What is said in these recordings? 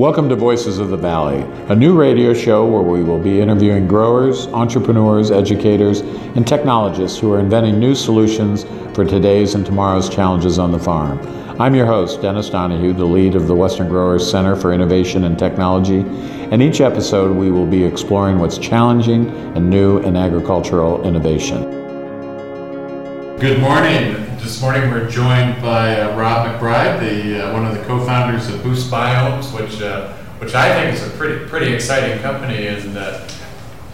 Welcome to Voices of the Valley, a new radio show where we will be interviewing growers, entrepreneurs, educators, and technologists who are inventing new solutions for today's and tomorrow's challenges on the farm. I'm your host, Dennis Donahue, the lead of the Western Growers Center for Innovation and Technology, and each episode we will be exploring what's challenging and new in agricultural innovation. Good morning. This morning we're joined by uh, Rob McBride, the uh, one of the co-founders of Boost Biomes, which uh, which I think is a pretty pretty exciting company and uh,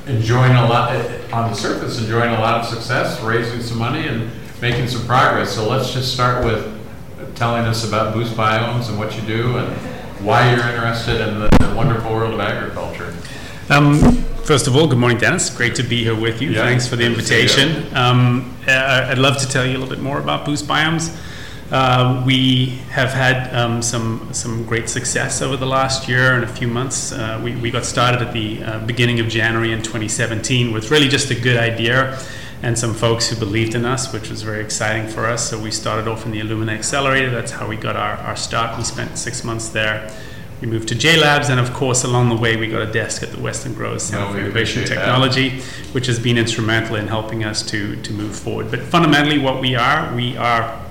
enjoying a lot uh, on the surface, enjoying a lot of success, raising some money and making some progress. So let's just start with telling us about Boost Biomes and what you do and why you're interested in the, the wonderful world of agriculture. Um, first of all, good morning, Dennis. Great to be here with you. Yeah, Thanks for the invitation. Um, uh, I'd love to tell you a little bit more about Boost Biomes. Uh, we have had um, some some great success over the last year and a few months. Uh, we, we got started at the uh, beginning of January in 2017 with really just a good idea and some folks who believed in us, which was very exciting for us. So we started off in the Illumina Accelerator. That's how we got our, our start. We spent six months there. We moved to J Labs, and of course, along the way, we got a desk at the Western Growers Center no, for Innovation Technology, that. which has been instrumental in helping us to, to move forward. But fundamentally, what we are, we are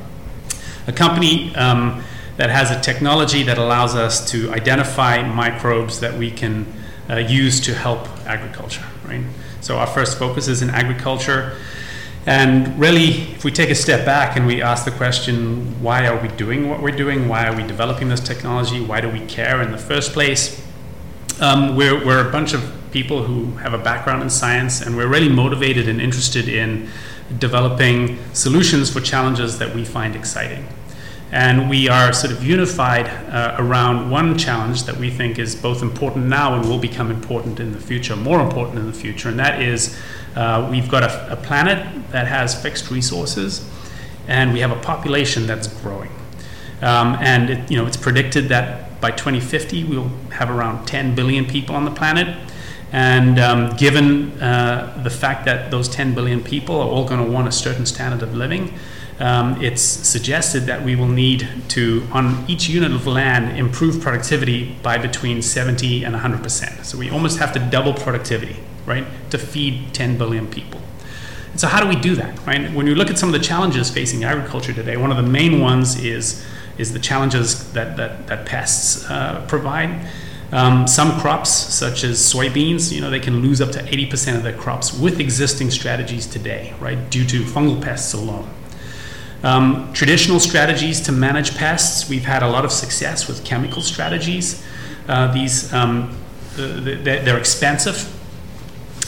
a company um, that has a technology that allows us to identify microbes that we can uh, use to help agriculture, right? So our first focus is in agriculture. And really, if we take a step back and we ask the question, why are we doing what we're doing? Why are we developing this technology? Why do we care in the first place? Um, we're, we're a bunch of people who have a background in science, and we're really motivated and interested in developing solutions for challenges that we find exciting. And we are sort of unified uh, around one challenge that we think is both important now and will become important in the future, more important in the future, and that is uh, we've got a, a, planet that has fixed resources, and we have a population that's growing. Um, and it, you know, it's predicted that by 2050 we'll have around 10 billion people on the planet. And um, given uh, the fact that those 10 billion people are all going to want a certain standard of living, um, it's suggested that we will need to, on each unit of land, improve productivity by between 70 and 100%. So we almost have to double productivity, right, to feed 10 billion people. And so, how do we do that, right? When you look at some of the challenges facing agriculture today, one of the main ones is, is the challenges that, that, that pests uh, provide. Um, some crops, such as soybeans, you know, they can lose up to 80% of their crops with existing strategies today, right, due to fungal pests alone. Um, traditional strategies to manage pests, we've had a lot of success with chemical strategies. Uh, these um, they're expensive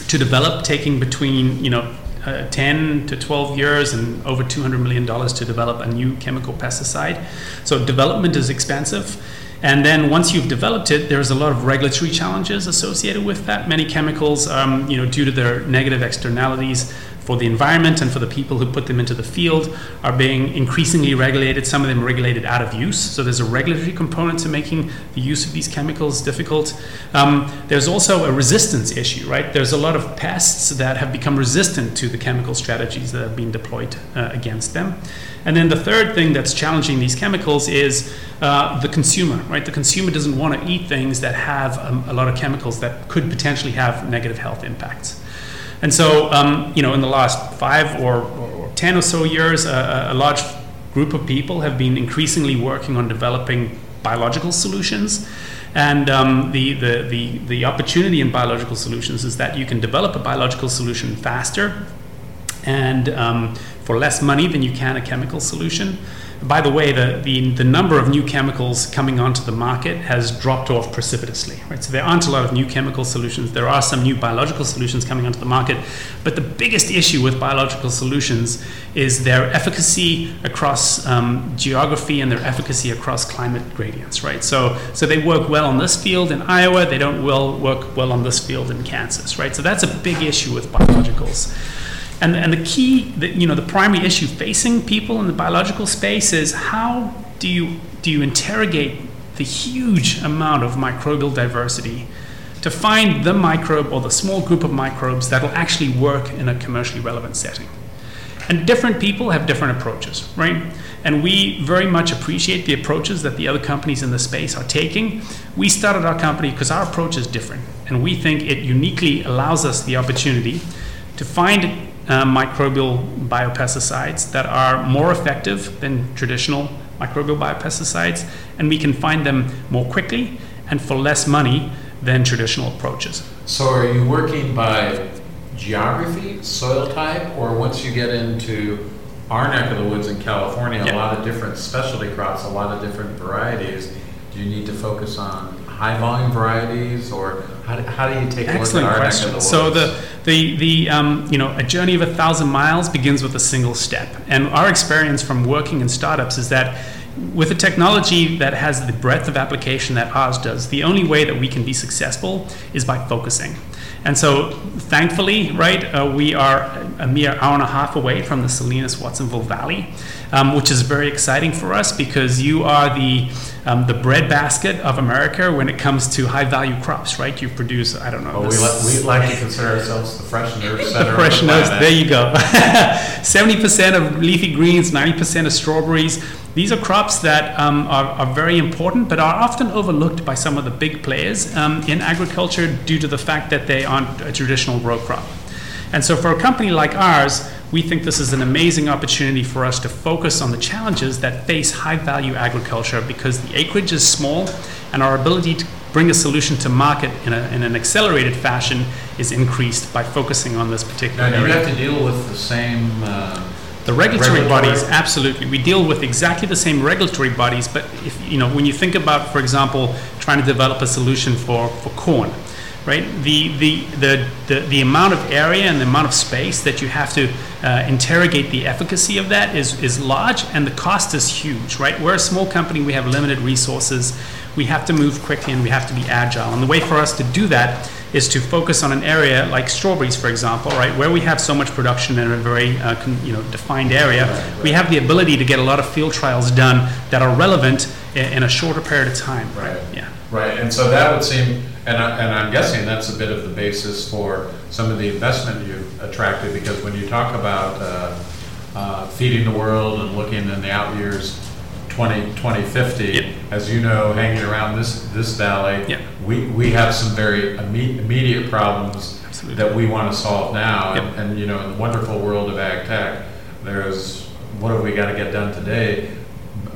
to develop, taking between you know uh, 10 to 12 years and over 200 million dollars to develop a new chemical pesticide. So development is expensive. And then once you've developed it, there's a lot of regulatory challenges associated with that. Many chemicals, um, you know, due to their negative externalities, for the environment and for the people who put them into the field are being increasingly regulated, some of them regulated out of use. So there's a regulatory component to making the use of these chemicals difficult. Um, there's also a resistance issue, right? There's a lot of pests that have become resistant to the chemical strategies that have been deployed uh, against them. And then the third thing that's challenging these chemicals is uh, the consumer, right? The consumer doesn't want to eat things that have um, a lot of chemicals that could potentially have negative health impacts. And so, um, you know, in the last five or, or 10 or so years, a, a large group of people have been increasingly working on developing biological solutions. And um, the, the, the, the opportunity in biological solutions is that you can develop a biological solution faster and um, for less money than you can a chemical solution. By the way, the, the, the, number of new chemicals coming onto the market has dropped off precipitously. Right? So there aren't a lot of new chemical solutions. There are some new biological solutions coming onto the market. But the biggest issue with biological solutions is their efficacy across um, geography and their efficacy across climate gradients. Right? So, so they work well on this field in Iowa. They don't well work well on this field in Kansas. Right? So that's a big issue with biologicals. And, and the key, the, you know, the primary issue facing people in the biological space is how do you, do you interrogate the huge amount of microbial diversity to find the microbe or the small group of microbes that will actually work in a commercially relevant setting. And different people have different approaches, right? And we very much appreciate the approaches that the other companies in the space are taking. We started our company because our approach is different. And we think it uniquely allows us the opportunity to find uh, microbial biopesticides that are more effective than traditional microbial biopesticides, and we can find them more quickly and for less money than traditional approaches. So, are you working by geography, soil type, or once you get into our neck of the woods in California, a lot of different specialty crops, a lot of different varieties? Do you need to focus on high volume varieties, or how do, how do you take Excellent a look at our question. the? So the the the um, you know a journey of a thousand miles begins with a single step, and our experience from working in startups is that with a technology that has the breadth of application that ours does, the only way that we can be successful is by focusing. And so, thankfully, right, uh, we are a mere hour and a half away from the Salinas Watsonville Valley, um, which is very exciting for us because you are the um, the breadbasket of America when it comes to high value crops, right? You produce, I don't know. Oh, we, li- we like to consider ourselves the fresh nurse center. The there you go. 70% of leafy greens, 90% of strawberries. These are crops that um, are, are very important, but are often overlooked by some of the big players um, in agriculture due to the fact that they aren't a traditional row crop. And so, for a company like ours, we think this is an amazing opportunity for us to focus on the challenges that face high value agriculture because the acreage is small and our ability to bring a solution to market in, a, in an accelerated fashion is increased by focusing on this particular Now, do you have to deal with the same? Uh, The regulatory, Regulatory. bodies, absolutely. We deal with exactly the same regulatory bodies, but if you know, when you think about, for example, trying to develop a solution for, for corn, right? The, the, the, the, the amount of area and the amount of space that you have to uh, interrogate the efficacy of that is, is large and the cost is huge, right? We're a small company, we have limited resources, we have to move quickly and we have to be agile. And the way for us to do that is to focus on an area like strawberries, for example, right, where we have so much production in a very uh, con- you know defined area. We have the ability to get a lot of field trials done that are relevant in, in a shorter period of time. Right. Yeah. Right, and so that would seem, and, I, and I'm guessing that's a bit of the basis for some of the investment you've attracted, because when you talk about uh, uh, feeding the world and looking in the out years, 20, 2050, Yep. as you know, hanging around this, this valley, Yep. we, we have some very imme- immediate problems Absolutely. that we want to solve now. Yep. And, and, you know, in the wonderful world of ag tech, there's, what have we got to get done today?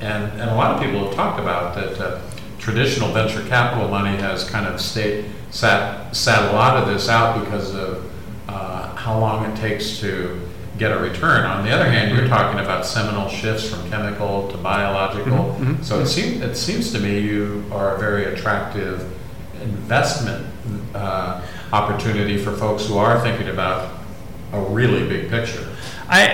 And, and a lot of people have talked about that uh, traditional venture capital money has kind of stayed, sat, sat a lot of this out because of uh, how long it takes to get a return. On the other hand, you're talking about seminal shifts from chemical to biological. Mhm, So it seems, it seems to me you are a very attractive investment uh, opportunity for folks who are thinking about a really big picture. I,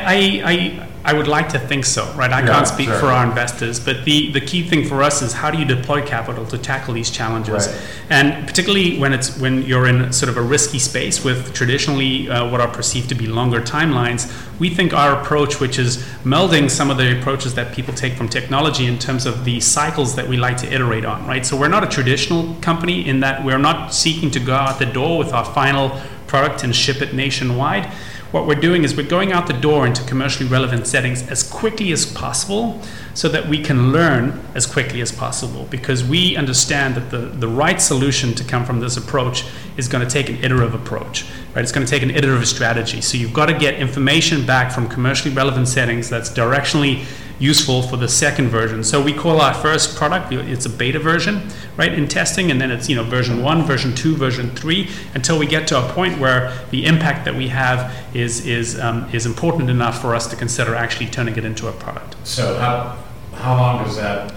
I, I, I would like to think so, right? I Yeah, can't speak sure. for our investors, but the, the key thing for us is how do you deploy capital to tackle these challenges? Right. And particularly when it's when you're in sort of a risky space with traditionally uh, what are perceived to be longer timelines, we think our approach, which is melding some of the approaches that people take from technology in terms of the cycles that we like to iterate on, right? So we're not a traditional company in that we're not seeking to go out the door with our final product and ship it nationwide. What we're doing is we're going out the door into commercially relevant settings as quickly as possible so that we can learn as quickly as possible because we understand that the, the right solution to come from this approach is going to take an iterative approach right? It's going to take an iterative strategy. So you've got to get information back from commercially relevant settings that's directionally useful for the second version. So we call our first product it's a beta version right in testing and then it's you know version 1 version 2 version 3 until we get to a point where the impact that we have is is um, is important enough for us to consider actually turning it into a product. So how, how long does that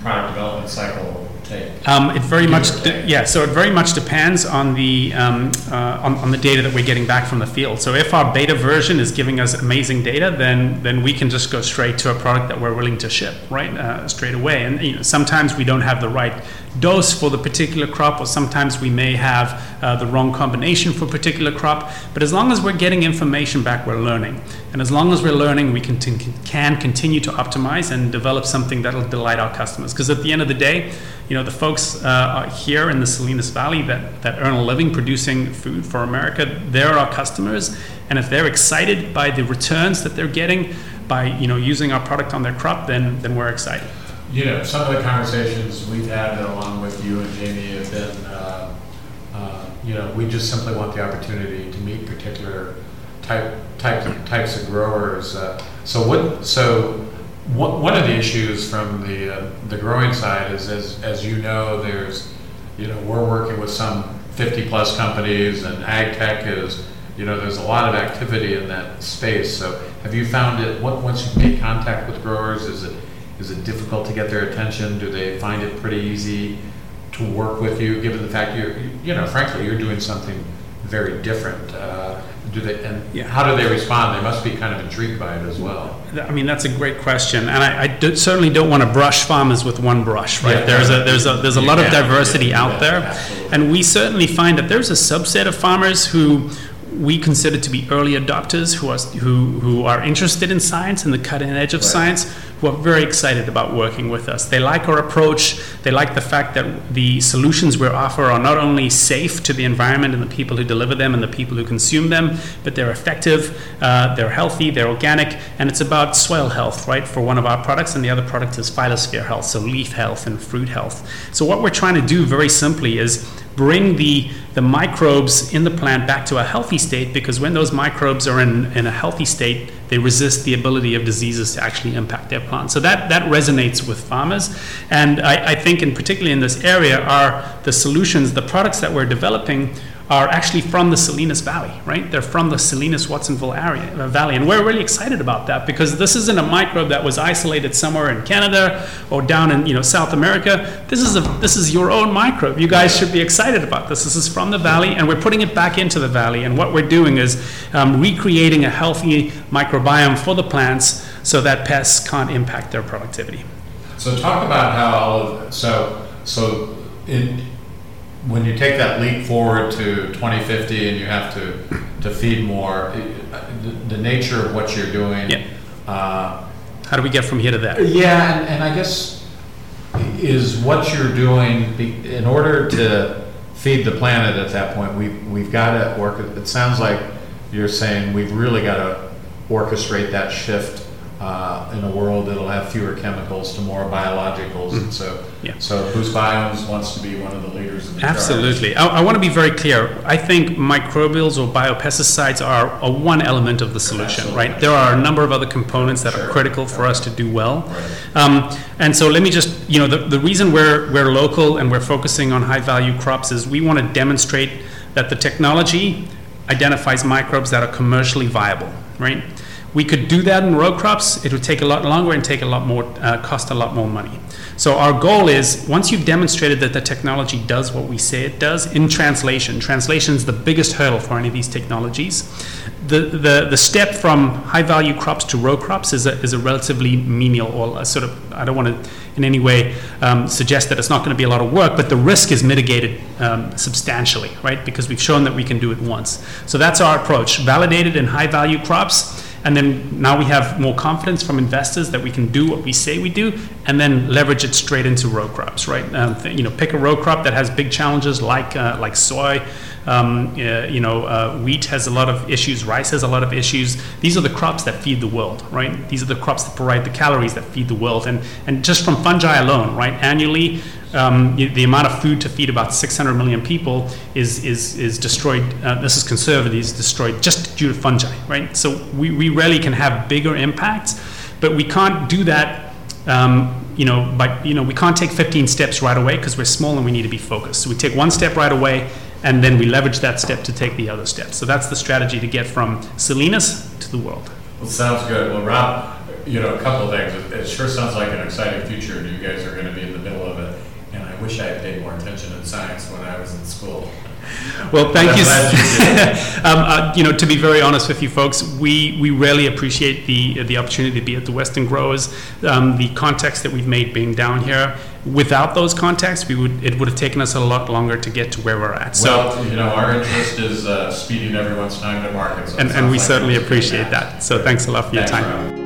product development cycle take? Um, it very much, de- yeah. So it very much depends on the um, uh, on, on the data that we're getting back from the field. So if our beta version is giving us amazing data, then then we can just go straight to a product that we're willing to ship right uh, straight away. And you know, sometimes we don't have the right dose for the particular crop, or sometimes we may have uh, the wrong combination for a particular crop. But as long as we're getting information back, we're learning. And as long as we're learning, we can, can continue to optimize and develop something that'll delight our customers. Because at the end of the day, you know, the folks uh, here in the Salinas Valley that, that earn a living producing food for America, they're our customers. And if they're excited by the returns that they're getting by you know using our product on their crop, then then we're excited. You know, some of the conversations we've had along with you and Jamie have been, uh, uh, you know, we just simply want the opportunity to meet particular type, type types of growers. Uh, so what? So one of the issues from the uh, the growing side is, as as you know, there's, you know, we're working with some 50 plus companies, and ag tech is, you know, there's a lot of activity in that space. So have you found it? What once you make contact with growers, is it is it difficult to get their attention? Do they find it pretty easy to work with you, given the fact you're, you know, frankly, you're doing something very different? Uh, do they, and Yeah. how do they respond? They must be kind of intrigued by it as well. I mean, that's a great question, and I, I do- certainly don't want to brush farmers with one brush, right? Yeah. There's a there's a there's a lot of diversity Yeah, out there, absolutely. and we certainly find that there's a subset of farmers who we consider to be early adopters, who are who who are interested in science and the cutting edge of Right. science, who are very excited about working with us. They like our approach. They like the fact that the solutions we offer are not only safe to the environment and the people who deliver them and the people who consume them, but they're effective, uh, they're healthy, they're organic, and it's about soil health, right, for one of our products, and the other product is phytosphere health, so leaf health and fruit health. So what we're trying to do very simply is bring the, the microbes in the plant back to a healthy state because when those microbes are in, in a healthy state, they resist the ability of diseases to actually impact their plants. So that, that resonates with farmers. And I, I think, in particularly in this area, are the solutions, the products that we're developing are actually from the Salinas Valley, right? They're from the Salinas Watsonville area, uh, Valley, and we're really excited about that because this isn't a microbe that was isolated somewhere in Canada or down in you know South America. This is a this is your own microbe. You guys should be excited about this. This is from the valley, and we're putting it back into the valley. And what we're doing is um, recreating a healthy microbiome for the plants so that pests can't impact their productivity. So talk about how all of, so, so in, when you take that leap forward to 2050 and you have to, to feed more, the, the nature of what you're doing. Yeah. Uh, How do we get from here to there? yeah, and, and I guess is what you're doing, be- in order to feed the planet at that point, we, we've got to work, it sounds like you're saying we've really got to orchestrate that shift uh, in a world that'll have fewer chemicals to more biologicals, and so, Mm-hmm. Yeah. so Boost Biomes wants to be one of the leaders in the. Absolutely. I, I want to be very clear. I think microbials or biopesticides are a one element of the solution, Absolutely. right? There are a number of other components that Sure. are critical for us to do well. Right. Um, and so let me just, you know, the, the reason we're, we're local and we're focusing on high value crops is we want to demonstrate that the technology identifies microbes that are commercially viable, right? We could do that in row crops. It would take a lot longer and take a lot more, uh, cost a lot more money. So our goal is once you've demonstrated that the technology does what we say it does in translation. Translation is the biggest hurdle for any of these technologies. The, the, the step from high value crops to row crops is a, is a relatively menial or a sort of, I don't want to in any way um, suggest that it's not going to be a lot of work, but the risk is mitigated um, substantially, right? Because we've shown that we can do it once. So that's our approach validated in high value crops. And then now we have more confidence from investors that we can do what we say we do, and then leverage it straight into row crops, right? Um, you know, pick a row crop that has big challenges like uh, like soy. Um, uh, you know, uh, wheat has a lot of issues. Rice has a lot of issues. These are the crops that feed the world, right? These are the crops that provide the calories that feed the world, and and just from fungi alone, right? Annually, um, the amount of food to feed about 600 million people is is is destroyed. Uh, this is conservative. Is destroyed just due to fungi, right? So we, we rarely can have bigger impacts, but we can't do that. Um, you know, but you know, we can't take 15 steps right away because we're small and we need to be focused. So we take one step right away, and then we leverage that step to take the other steps. So that's the strategy to get from Salinas to the world. Well, sounds good. Well, Rob, you know, a couple of things. It- It sure sounds like an exciting future, and you guys are going to be in the middle of it. And I wish I had paid more attention in science when I was in school. Well, thank you. um, uh, you know, to be very honest with you folks, we, we really appreciate the the opportunity to be at the Western Growers. Um, the context that we've made being down here. Without those contacts, we would it would have taken us a lot longer to get to where we're at. So. Well, you know, our interest is uh, speeding everyone's time to market. so and, and we like certainly it's a good appreciate that. So thanks a lot for your time.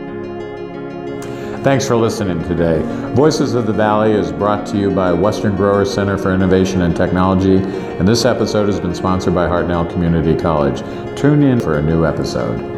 Thanks for listening today. Voices of the Valley is brought to you by Western Growers Center for Innovation and Technology, and this episode has been sponsored by Hartnell Community College. Tune in for a new episode.